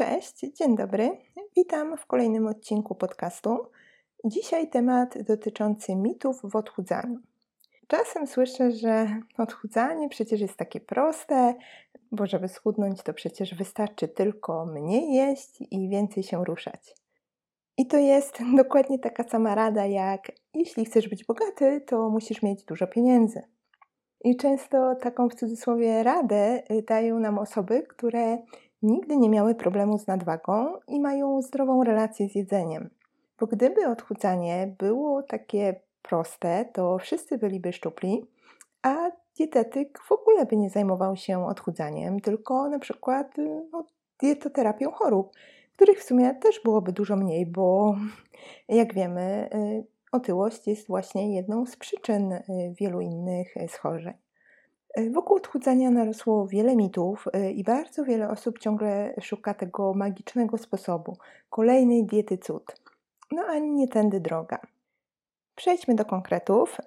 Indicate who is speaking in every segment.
Speaker 1: Cześć, dzień dobry. Witam w kolejnym odcinku podcastu. Dzisiaj temat dotyczący mitów w odchudzaniu. Czasem słyszę, że odchudzanie przecież jest takie proste, bo żeby schudnąć, to przecież wystarczy tylko mniej jeść i więcej się ruszać. I to jest dokładnie taka sama rada, jak jeśli chcesz być bogaty, to musisz mieć dużo pieniędzy. I często taką w cudzysłowie radę dają nam osoby, które nigdy nie miały problemu z nadwagą i mają zdrową relację z jedzeniem. Bo gdyby odchudzanie było takie proste, to wszyscy byliby szczupli, a dietetyk w ogóle by nie zajmował się odchudzaniem, tylko na przykład no, dietoterapią chorób, których w sumie też byłoby dużo mniej, bo jak wiemy, y, otyłość jest właśnie jedną z przyczyn y, wielu innych schorzeń. Wokół odchudzania narosło wiele mitów i bardzo wiele osób ciągle szuka tego magicznego sposobu, kolejnej diety cud. No ani nie tędy droga. Przejdźmy do konkretów.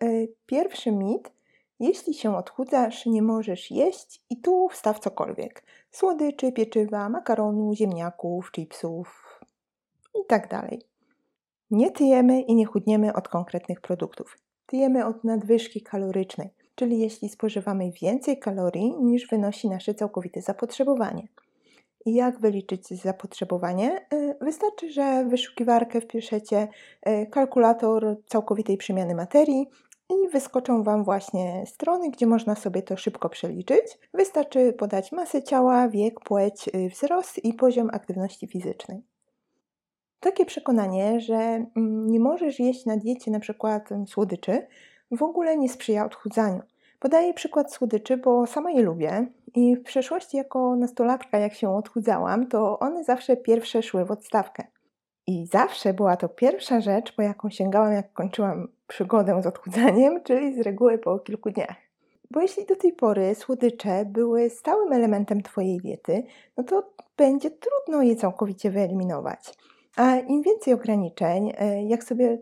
Speaker 1: Pierwszy mit jeśli się odchudzasz, nie możesz jeść i tu wstaw cokolwiek. Słodyczy, pieczywa, makaronu, ziemniaków, chipsów i tak dalej. Nie tyjemy i nie chudniemy od konkretnych produktów. Tyjemy od nadwyżki kalorycznej, czyli jeśli spożywamy więcej kalorii niż wynosi nasze całkowite zapotrzebowanie. I jak wyliczyć zapotrzebowanie? Y, wystarczy, że wyszukiwarkę wpiszecie y, kalkulator całkowitej przemiany materii i wyskoczą Wam właśnie strony, gdzie można sobie to szybko przeliczyć. Wystarczy podać masę ciała, wiek, płeć, y, wzrost i poziom aktywności fizycznej. Takie przekonanie, że mm, nie możesz jeść na diecie na przykład mm, słodyczy, w ogóle nie sprzyja odchudzaniu. Podaję przykład słodyczy, bo sama je lubię i w przeszłości jako nastolatka, jak się odchudzałam, to one zawsze pierwsze szły w odstawkę. I zawsze była to pierwsza rzecz, po jaką sięgałam, jak kończyłam przygodę z odchudzaniem, czyli z reguły po kilku dniach. Bo jeśli do tej pory słodycze były stałym elementem Twojej diety, no to będzie trudno je całkowicie wyeliminować. A im więcej ograniczeń, e, jak sobie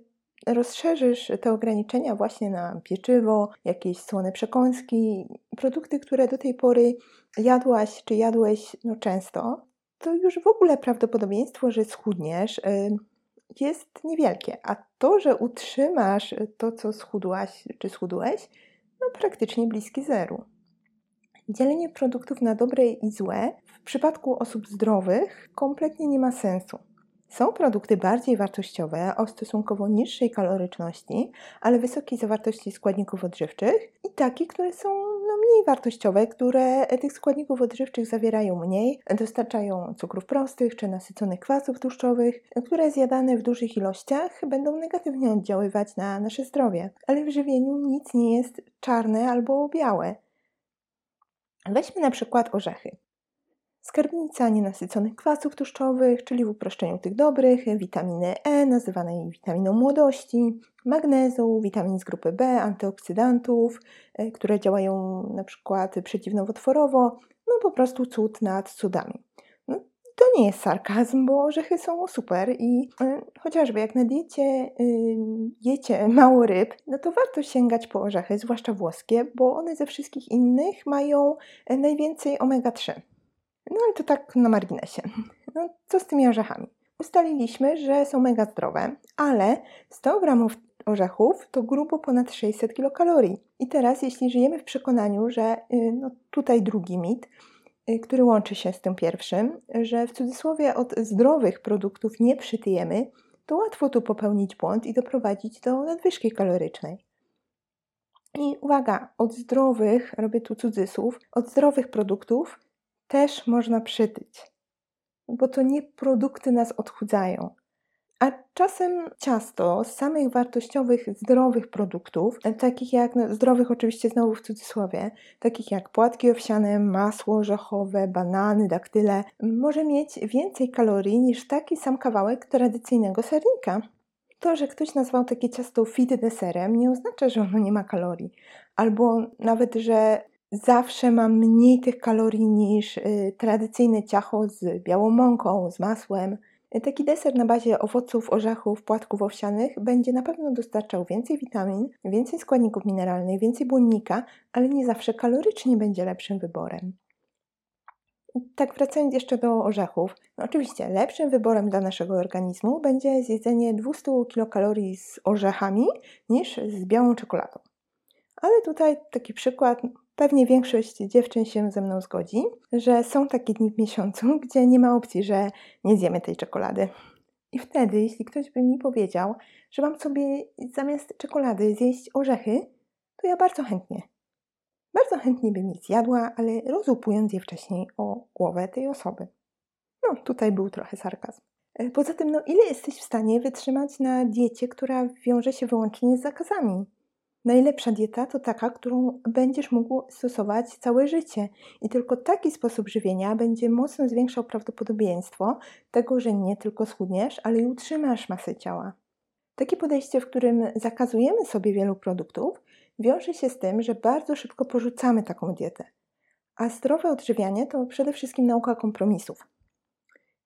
Speaker 1: rozszerzysz te ograniczenia właśnie na pieczywo, jakieś słone przekąski, produkty, które do tej pory jadłaś czy jadłeś no często, to już w ogóle prawdopodobieństwo, że schudniesz, y, jest niewielkie. A to, że utrzymasz to, co schudłaś czy schudłeś, no praktycznie bliskie zeru. Dzielenie produktów na dobre i złe w przypadku osób zdrowych kompletnie nie ma sensu. Są produkty bardziej wartościowe o stosunkowo niższej kaloryczności, ale wysokiej zawartości składników odżywczych i takie, które są no, mniej wartościowe, które tych składników odżywczych zawierają mniej, dostarczają cukrów prostych czy nasyconych kwasów tłuszczowych, które zjadane w dużych ilościach będą negatywnie oddziaływać na nasze zdrowie. Ale w żywieniu nic nie jest czarne albo białe. Weźmy na przykład orzechy. Skarbnica nienasyconych kwasów tłuszczowych, czyli w uproszczeniu tych dobrych, witaminy E, nazywanej witaminą młodości, magnezu, witamin z grupy B, antyoksydantów, e, które działają na przykład przeciwnowotworowo, no po prostu cud nad cudami. No, to nie jest sarkazm, bo orzechy są super i y, chociażby jak na diecie y, jecie mało ryb, no to warto sięgać po orzechy, zwłaszcza włoskie, bo one ze wszystkich innych mają najwięcej omega-3. No ale to tak na marginesie. No, co z tymi orzechami? Ustaliliśmy, że są mega zdrowe, ale 100 gramów orzechów to grubo ponad 600 kilokalorii. I teraz, jeśli żyjemy w przekonaniu, że y, no, tutaj drugi mit, y, który łączy się z tym pierwszym, że w cudzysłowie od zdrowych produktów nie przytyjemy, to łatwo tu popełnić błąd i doprowadzić do nadwyżki kalorycznej. I uwaga, od zdrowych, robię tu cudzysłów, od zdrowych produktów też można przytyć, bo to nie produkty nas odchudzają. A czasem ciasto z samych wartościowych, zdrowych produktów, takich jak, no, zdrowych oczywiście znowu w cudzysłowie, takich jak płatki owsiane, masło orzechowe, banany, daktyle, może mieć więcej kalorii niż taki sam kawałek tradycyjnego sernika. To, że ktoś nazwał takie ciasto fit deserem, nie oznacza, że ono nie ma kalorii. Albo nawet, że zawsze mam mniej tych kalorii niż y, tradycyjne ciacho z białą mąką, z masłem. Taki deser na bazie owoców, orzechów, płatków owsianych będzie na pewno dostarczał więcej witamin, więcej składników mineralnych, więcej błonnika, ale nie zawsze kalorycznie będzie lepszym wyborem. Tak wracając jeszcze do orzechów, no oczywiście lepszym wyborem dla naszego organizmu będzie zjedzenie 200 kilokalorii z orzechami niż z białą czekoladą. Ale tutaj taki przykład, pewnie większość dziewczyn się ze mną zgodzi, że są takie dni w miesiącu, gdzie nie ma opcji, że nie zjemy tej czekolady. I wtedy, jeśli ktoś by mi powiedział, że mam sobie zamiast czekolady zjeść orzechy, to ja bardzo chętnie. Bardzo chętnie bym je zjadła, ale rozupując je wcześniej o głowę tej osoby. No, tutaj był trochę sarkazm. E, poza tym, no ile jesteś w stanie wytrzymać na diecie, która wiąże się wyłącznie z zakazami? Najlepsza dieta to taka, którą będziesz mógł stosować całe życie. I tylko taki sposób żywienia będzie mocno zwiększał prawdopodobieństwo tego, że nie tylko schudniesz, ale i utrzymasz masę ciała. Takie podejście, w którym zakazujemy sobie wielu produktów, wiąże się z tym, że bardzo szybko porzucamy taką dietę. A zdrowe odżywianie to przede wszystkim nauka kompromisów.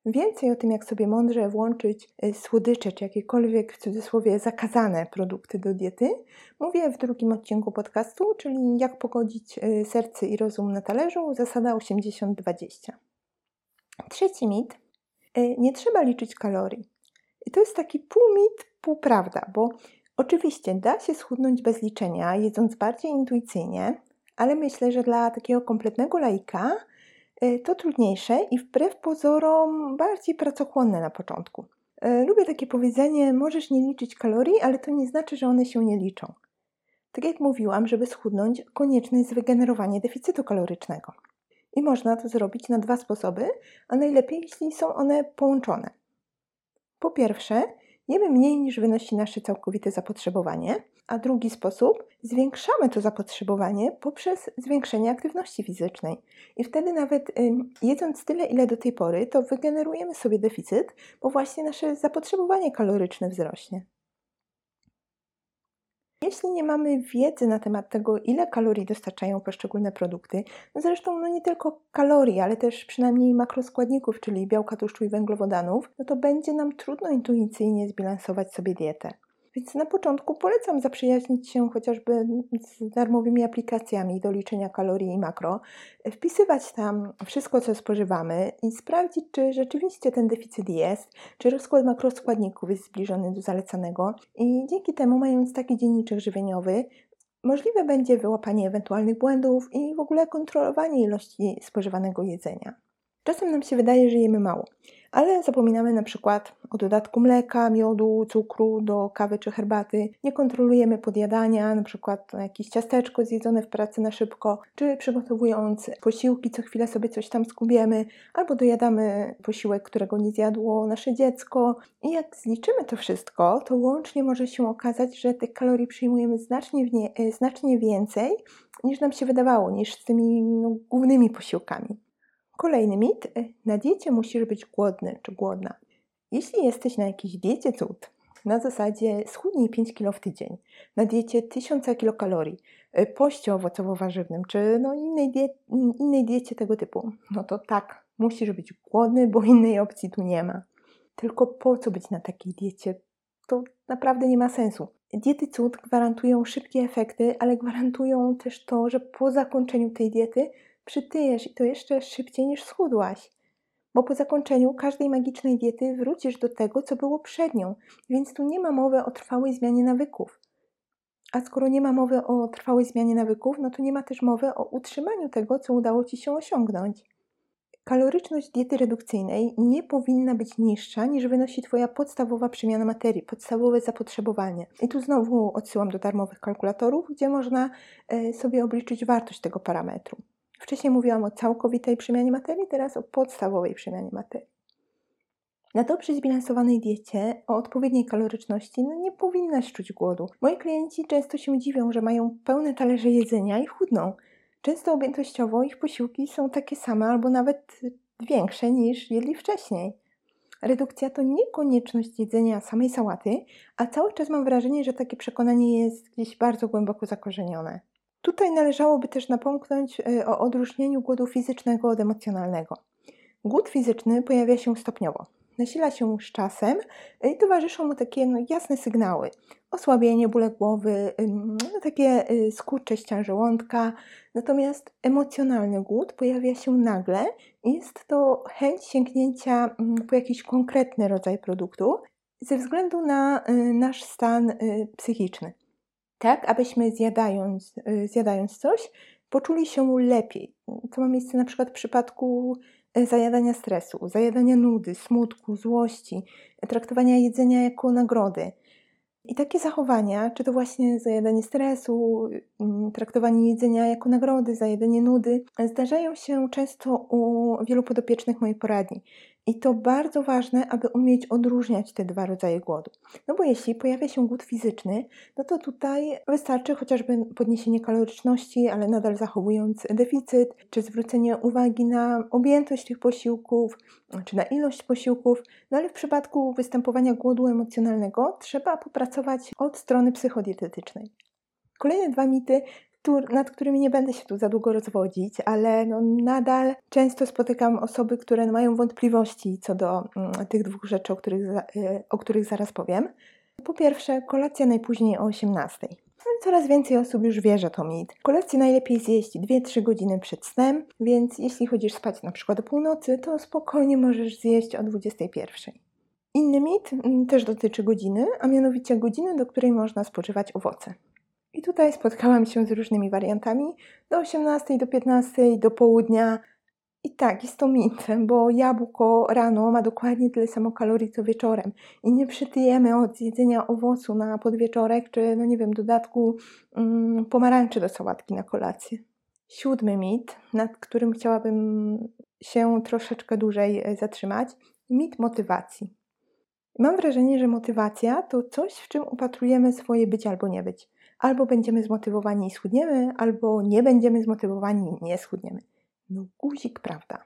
Speaker 1: Więcej o tym, jak sobie mądrze włączyć y, słodycze czy jakiekolwiek w cudzysłowie zakazane produkty do diety, mówię w drugim odcinku podcastu, czyli jak pogodzić y, serce i rozum na talerzu, zasada 80-20. Trzeci mit. Y, nie trzeba liczyć kalorii. I to jest taki pół mit, pół prawda, bo oczywiście da się schudnąć bez liczenia, jedząc bardziej intuicyjnie, ale myślę, że dla takiego kompletnego laika E, to trudniejsze i wbrew pozorom bardziej pracochłonne na początku. E, lubię takie powiedzenie: możesz nie liczyć kalorii, ale to nie znaczy, że one się nie liczą. Tak jak mówiłam, żeby schudnąć, konieczne jest wygenerowanie deficytu kalorycznego. I można to zrobić na dwa sposoby, a najlepiej, jeśli są one połączone. Po pierwsze, jemy mniej niż wynosi nasze całkowite zapotrzebowanie, a drugi sposób, zwiększamy to zapotrzebowanie poprzez zwiększenie aktywności fizycznej. I wtedy nawet jedząc tyle, ile do tej pory, to wygenerujemy sobie deficyt, bo właśnie nasze zapotrzebowanie kaloryczne wzrośnie. Jeśli nie mamy wiedzy na temat tego, ile kalorii dostarczają poszczególne produkty, no zresztą no nie tylko kalorii, ale też przynajmniej makroskładników, czyli białka, tłuszczu i węglowodanów, no to będzie nam trudno intuicyjnie zbilansować sobie dietę. Więc na początku polecam zaprzyjaźnić się chociażby z darmowymi aplikacjami do liczenia kalorii i makro, wpisywać tam wszystko, co spożywamy i sprawdzić, czy rzeczywiście ten deficyt jest, czy rozkład makroskładników jest zbliżony do zalecanego. I dzięki temu, mając taki dzienniczek żywieniowy, możliwe będzie wyłapanie ewentualnych błędów i w ogóle kontrolowanie ilości spożywanego jedzenia. Czasem nam się wydaje, że jemy mało, ale zapominamy na przykład o dodatku mleka, miodu, cukru do kawy czy herbaty. Nie kontrolujemy podjadania, na przykład jakieś ciasteczko zjedzone w pracy na szybko, czy przygotowując posiłki, co chwilę sobie coś tam skubiemy, albo dojadamy posiłek, którego nie zjadło nasze dziecko. I jak zliczymy to wszystko, to łącznie może się okazać, że tych kalorii przyjmujemy znacznie, znacznie więcej niż nam się wydawało, niż z tymi no, głównymi posiłkami. Kolejny mit. Na diecie musisz być głodny czy głodna. Jeśli jesteś na jakiejś diecie cud, na zasadzie schudnij 5 kg w tydzień, na diecie 1000 kilokalorii, poście owocowo-warzywnym, czy no innej, die innej diecie tego typu, no to tak, musisz być głodny, bo innej opcji tu nie ma. Tylko po co być na takiej diecie? To naprawdę nie ma sensu. Diety cud gwarantują szybkie efekty, ale gwarantują też to, że po zakończeniu tej diety przytyjesz i to jeszcze szybciej niż schudłaś. Bo po zakończeniu każdej magicznej diety wrócisz do tego, co było przed nią, więc tu nie ma mowy o trwałej zmianie nawyków. A skoro nie ma mowy o trwałej zmianie nawyków, no to nie ma też mowy o utrzymaniu tego, co udało ci się osiągnąć. Kaloryczność diety redukcyjnej nie powinna być niższa niż wynosi Twoja podstawowa przemiana materii, podstawowe zapotrzebowanie. I tu znowu odsyłam do darmowych kalkulatorów, gdzie można e, sobie obliczyć wartość tego parametru. Wcześniej mówiłam o całkowitej przemianie materii, teraz o podstawowej przemianie materii. Na dobrze zbilansowanej diecie o odpowiedniej kaloryczności no nie powinnaś czuć głodu. Moi klienci często się dziwią, że mają pełne talerze jedzenia i chudną. Często objętościowo ich posiłki są takie same albo nawet większe niż jedli wcześniej. Redukcja to nie konieczność jedzenia samej sałaty, a cały czas mam wrażenie, że takie przekonanie jest gdzieś bardzo głęboko zakorzenione. Tutaj należałoby też napomknąć e, o odróżnieniu głodu fizycznego od emocjonalnego. Głód fizyczny pojawia się stopniowo. nasila się z czasem i towarzyszą mu takie no, jasne sygnały. Osłabienie, bóle głowy, no, takie y, skurcze ścian żołądka. Natomiast emocjonalny głód pojawia się nagle i jest to chęć sięgnięcia po jakiś konkretny rodzaj produktu ze względu na y, nasz stan y, psychiczny. Tak, abyśmy zjadając, zjadając coś, poczuli się lepiej. To ma miejsce na przykład w przypadku e, zajadania stresu, zajadania nudy, smutku, złości, traktowania jedzenia jako nagrody. I takie zachowania, czy to właśnie zajadanie stresu, mm, traktowanie jedzenia jako nagrody, zajadanie nudy, zdarzają się często u wielu podopiecznych mojej poradni. I to bardzo ważne, aby umieć odróżniać te dwa rodzaje głodu. No bo jeśli pojawia się głód fizyczny, no to tutaj wystarczy chociażby podniesienie kaloryczności, ale nadal zachowując deficyt, czy zwrócenie uwagi na objętość tych posiłków, czy na ilość posiłków. No ale w przypadku występowania głodu emocjonalnego trzeba popracować od strony psychodietetycznej. Kolejne dwa mity nad którymi nie będę się tu za długo rozwodzić, ale no nadal często spotykam osoby, które mają wątpliwości co do mm, tych dwóch rzeczy, o których, y, o których zaraz powiem. Po pierwsze, kolacja najpóźniej o 18. No coraz więcej osób już wie, że to mit. Kolację najlepiej zjeść 2-3 godziny przed snem, więc jeśli chodzisz spać na przykład o północy, to spokojnie możesz zjeść o 21. Inny mit mm, też dotyczy godziny, a mianowicie godziny, do której można spożywać owoce. I tutaj spotkałam się z różnymi wariantami do 18, do 15, do południa. I tak, jest to mit, bo jabłko rano ma dokładnie tyle samo kalorii co wieczorem. I nie przytyjemy od jedzenia owocu na podwieczorek, czy no nie wiem, dodatku mm, pomarańczy do sałatki na kolację. Siódmy mit, nad którym chciałabym się troszeczkę dłużej e, zatrzymać, mit motywacji. Mam wrażenie, że motywacja to coś, w czym upatrujemy swoje być albo nie być albo będziemy zmotywowani i schudniemy, albo nie będziemy zmotywowani i nie schudniemy. No guzik, prawda?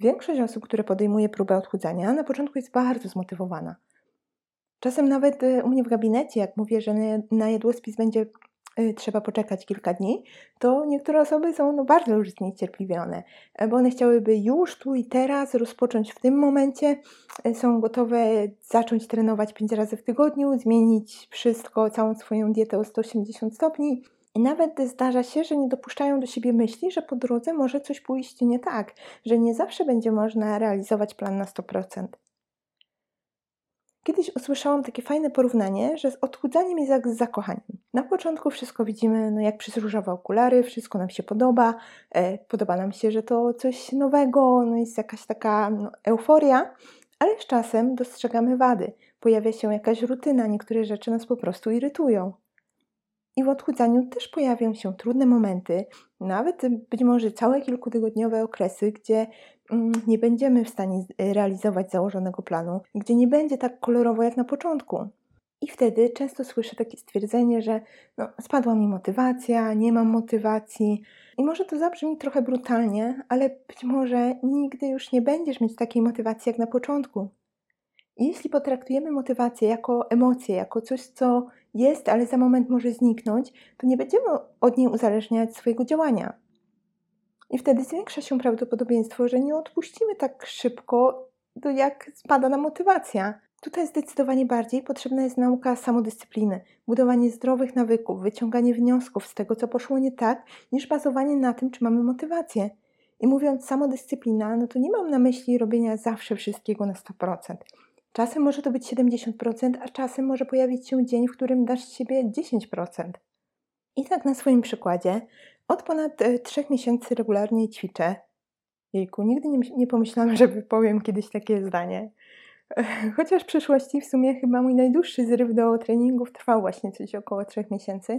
Speaker 1: Większość osób, które podejmuje próbę odchudzania, na początku jest bardzo zmotywowana. Czasem nawet e, u mnie w gabinecie, jak mówię, że na jadłospis będzie Y, trzeba poczekać kilka dni, to niektóre osoby są no, bardzo już zniecierpliwione, e, bo one chciałyby już tu i teraz rozpocząć w tym momencie, e, są gotowe zacząć trenować 5 razy w tygodniu, zmienić wszystko, całą swoją dietę o 180 stopni. I nawet zdarza się, że nie dopuszczają do siebie myśli, że po drodze może coś pójść nie tak, że nie zawsze będzie można realizować plan na 100%. Kiedyś usłyszałam takie fajne porównanie, że z odchudzaniem jest jak z zakochaniem. Na początku wszystko widzimy no jak przez różowe okulary, wszystko nam się podoba, e, podoba nam się, że to coś nowego, no jest jakaś taka no, euforia, ale z czasem dostrzegamy wady. Pojawia się jakaś rutyna, niektóre rzeczy nas po prostu irytują. I w odchudzaniu też pojawią się trudne momenty, nawet być może całe kilkutygodniowe okresy, gdzie mm, nie będziemy w stanie realizować założonego planu, gdzie nie będzie tak kolorowo jak na początku. I wtedy często słyszę takie stwierdzenie, że no, spadła mi motywacja, nie mam motywacji. I może to zabrzmi trochę brutalnie, ale być może nigdy już nie będziesz mieć takiej motywacji jak na początku. Jeśli potraktujemy motywację jako emocję, jako coś, co jest, ale za moment może zniknąć, to nie będziemy od niej uzależniać swojego działania. I wtedy zwiększa się prawdopodobieństwo, że nie odpuścimy tak szybko, jak spada nam motywacja. Tutaj zdecydowanie bardziej potrzebna jest nauka samodyscypliny, budowanie zdrowych nawyków, wyciąganie wniosków z tego, co poszło nie tak, niż bazowanie na tym, czy mamy motywację. I mówiąc samodyscyplina, no to nie mam na myśli robienia zawsze wszystkiego na 100%. Czasem może to być 70%, a czasem może pojawić się dzień, w którym dasz siebie 10%. I tak na swoim przykładzie, od ponad 3 e, miesięcy regularnie ćwiczę. Jejku, nigdy nie, nie pomyślałam, że wypowiem kiedyś takie zdanie. Chociaż w przeszłości w sumie chyba mój najdłuższy zryw do treningów trwał właśnie coś około 3 miesięcy,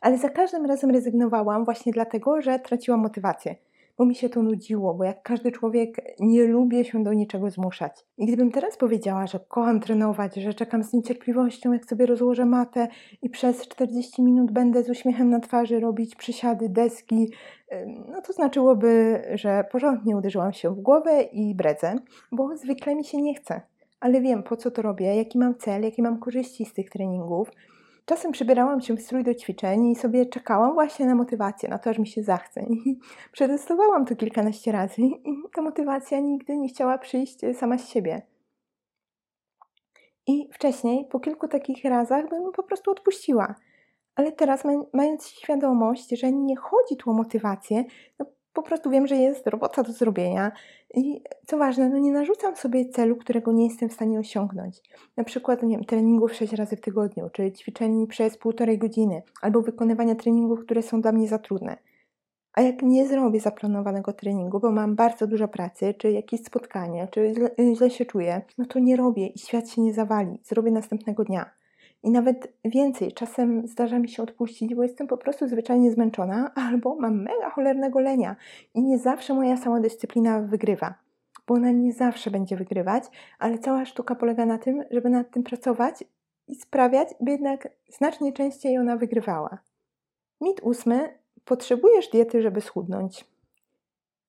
Speaker 1: ale za każdym razem rezygnowałam właśnie dlatego, że traciłam motywację bo mi się to nudziło, bo jak każdy człowiek nie lubię się do niczego zmuszać. I gdybym teraz powiedziała, że kocham trenować, że czekam z niecierpliwością, jak sobie rozłożę matę i przez 40 minut będę z uśmiechem na twarzy robić przysiady, deski, no to znaczyłoby, że porządnie uderzyłam się w głowę i bredzę, bo zwykle mi się nie chce. Ale wiem, po co to robię, jaki mam cel, jakie mam korzyści z tych treningów. Czasem przybierałam się w strój do ćwiczeń i sobie czekałam właśnie na motywację, na to, aż mi się zachce. Przetestowałam to kilkanaście razy i ta motywacja nigdy nie chciała przyjść sama z siebie. I wcześniej, po kilku takich razach, bym po prostu odpuściła. Ale teraz, mając świadomość, że nie chodzi tu o motywację, no po prostu wiem, że jest robota do zrobienia i co ważne, no nie narzucam sobie celu, którego nie jestem w stanie osiągnąć. Na przykład, nie wiem, treningów 6 razy w tygodniu, czy ćwiczeń przez półtorej godziny, albo wykonywania treningów, które są dla mnie za trudne. A jak nie zrobię zaplanowanego treningu, bo mam bardzo dużo pracy, czy jakieś spotkanie, czy źle, źle się czuję, no to nie robię i świat się nie zawali. Zrobię następnego dnia. I nawet więcej, czasem zdarza mi się odpuścić, bo jestem po prostu zwyczajnie zmęczona, albo mam mega cholernego lenia i nie zawsze moja samodyscyplina wygrywa. Bo ona nie zawsze będzie wygrywać, ale cała sztuka polega na tym, żeby nad tym pracować i sprawiać, by jednak znacznie częściej ona wygrywała. Mit ósmy. Potrzebujesz diety, żeby schudnąć.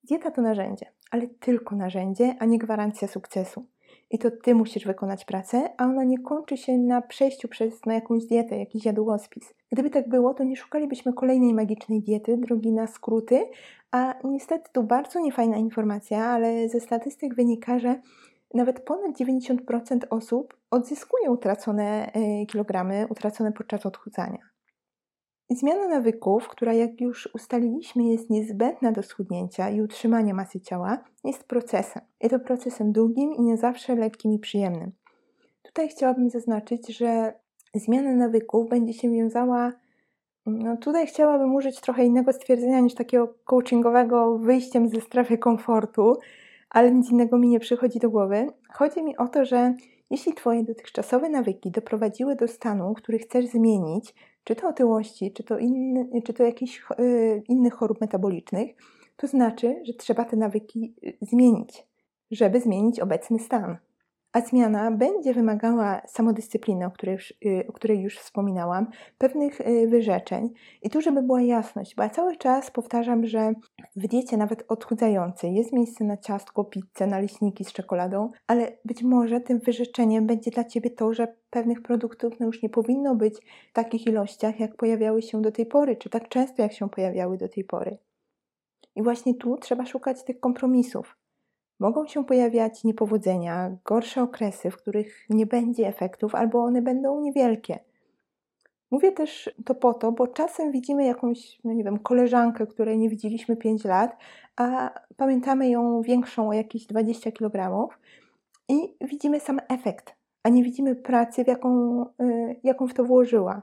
Speaker 1: Dieta to narzędzie, ale tylko narzędzie, a nie gwarancja sukcesu i to ty musisz wykonać pracę, a ona nie kończy się na przejściu przez na jakąś dietę, jakiś jadłospis. Gdyby tak było, to nie szukalibyśmy kolejnej magicznej diety, drogi na skróty, a niestety to bardzo niefajna informacja, ale ze statystyk wynika, że nawet ponad 90% osób odzyskuje utracone e, kilogramy, utracone podczas odchudzania. Zmiana nawyków, która jak już ustaliliśmy jest niezbędna do schudnięcia i utrzymania masy ciała, jest procesem. Jest to procesem długim i nie zawsze lekkim i przyjemnym. Tutaj chciałabym zaznaczyć, że zmiana nawyków będzie się wiązała no tutaj chciałabym użyć trochę innego stwierdzenia niż takiego coachingowego wyjściem ze strefy komfortu, ale nic innego mi nie przychodzi do głowy. Chodzi mi o to, że jeśli Twoje dotychczasowe nawyki doprowadziły do stanu, który chcesz zmienić, czy to otyłości, czy to, inny, czy to jakichś yy, innych chorób metabolicznych, to znaczy, że trzeba te nawyki y, zmienić, żeby zmienić obecny stan. A zmiana będzie wymagała samodyscypliny, o której, już, y, o której już wspominałam, pewnych y, wyrzeczeń. I tu, żeby była jasność, bo ja cały czas powtarzam, że w diecie nawet odchudzającej jest miejsce na ciastko, pizzę, naleśniki z czekoladą, ale być może tym wyrzeczeniem będzie dla Ciebie to, że pewnych produktów no już nie powinno być w takich ilościach, jak pojawiały się do tej pory, czy tak często, jak się pojawiały do tej pory. I właśnie tu trzeba szukać tych kompromisów. Mogą się pojawiać niepowodzenia, gorsze okresy, w których nie będzie efektów, albo one będą niewielkie. Mówię też to po to, bo czasem widzimy jakąś, no nie wiem, koleżankę, której nie widzieliśmy 5 lat, a pamiętamy ją większą o jakieś 20 kg i widzimy sam efekt, a nie widzimy pracy, w jaką, y, jaką w to włożyła.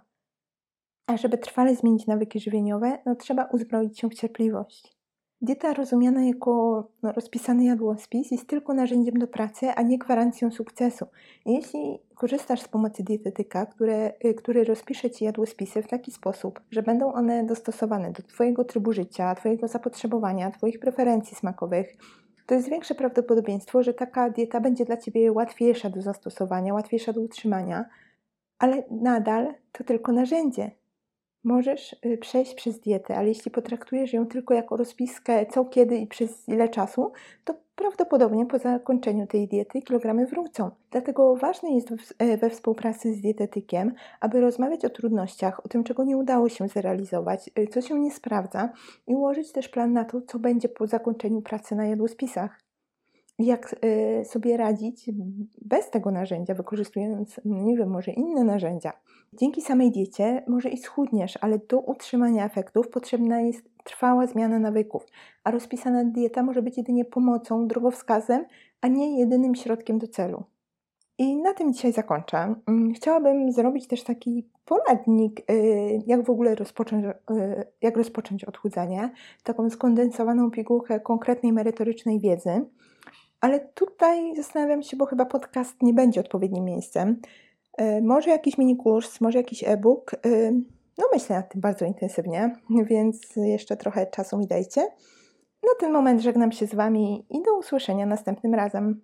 Speaker 1: A żeby trwale zmienić nawyki żywieniowe, no trzeba uzbroić się w cierpliwość. Dieta rozumiana jako no, rozpisany jadłospis jest tylko narzędziem do pracy, a nie gwarancją sukcesu. Jeśli korzystasz z pomocy dietetyka, które, y, który rozpisze Ci jadłospisy w taki sposób, że będą one dostosowane do Twojego trybu życia, Twojego zapotrzebowania, Twoich preferencji smakowych, to jest większe prawdopodobieństwo, że taka dieta będzie dla Ciebie łatwiejsza do zastosowania, łatwiejsza do utrzymania, ale nadal to tylko narzędzie. Możesz y, przejść przez dietę, ale jeśli potraktujesz ją tylko jako rozpiskę co, kiedy i przez ile czasu, to prawdopodobnie po zakończeniu tej diety kilogramy wrócą. Dlatego ważne jest e, we współpracy z dietetykiem, aby rozmawiać o trudnościach, o tym, czego nie udało się zrealizować, y, co się nie sprawdza i ułożyć też plan na to, co będzie po zakończeniu pracy na jadłospisach jak y, sobie radzić bez tego narzędzia, wykorzystując, no nie wiem, może inne narzędzia. Dzięki samej diecie może i schudniesz, ale do utrzymania efektów potrzebna jest trwała zmiana nawyków, a rozpisana dieta może być jedynie pomocą, drogowskazem, a nie jedynym środkiem do celu. I na tym dzisiaj zakończę. Mm, chciałabym zrobić też taki poradnik, y, jak w ogóle rozpocząć, y, jak rozpocząć odchudzanie, taką skondensowaną pigułkę konkretnej merytorycznej wiedzy. Ale tutaj zastanawiam się, bo chyba podcast nie będzie odpowiednim miejscem. E, może jakiś mini kurs, może jakiś e-book. E, no myślę nad tym bardzo intensywnie, więc jeszcze trochę czasu mi dajcie. Na ten moment żegnam się z Wami i do usłyszenia następnym razem.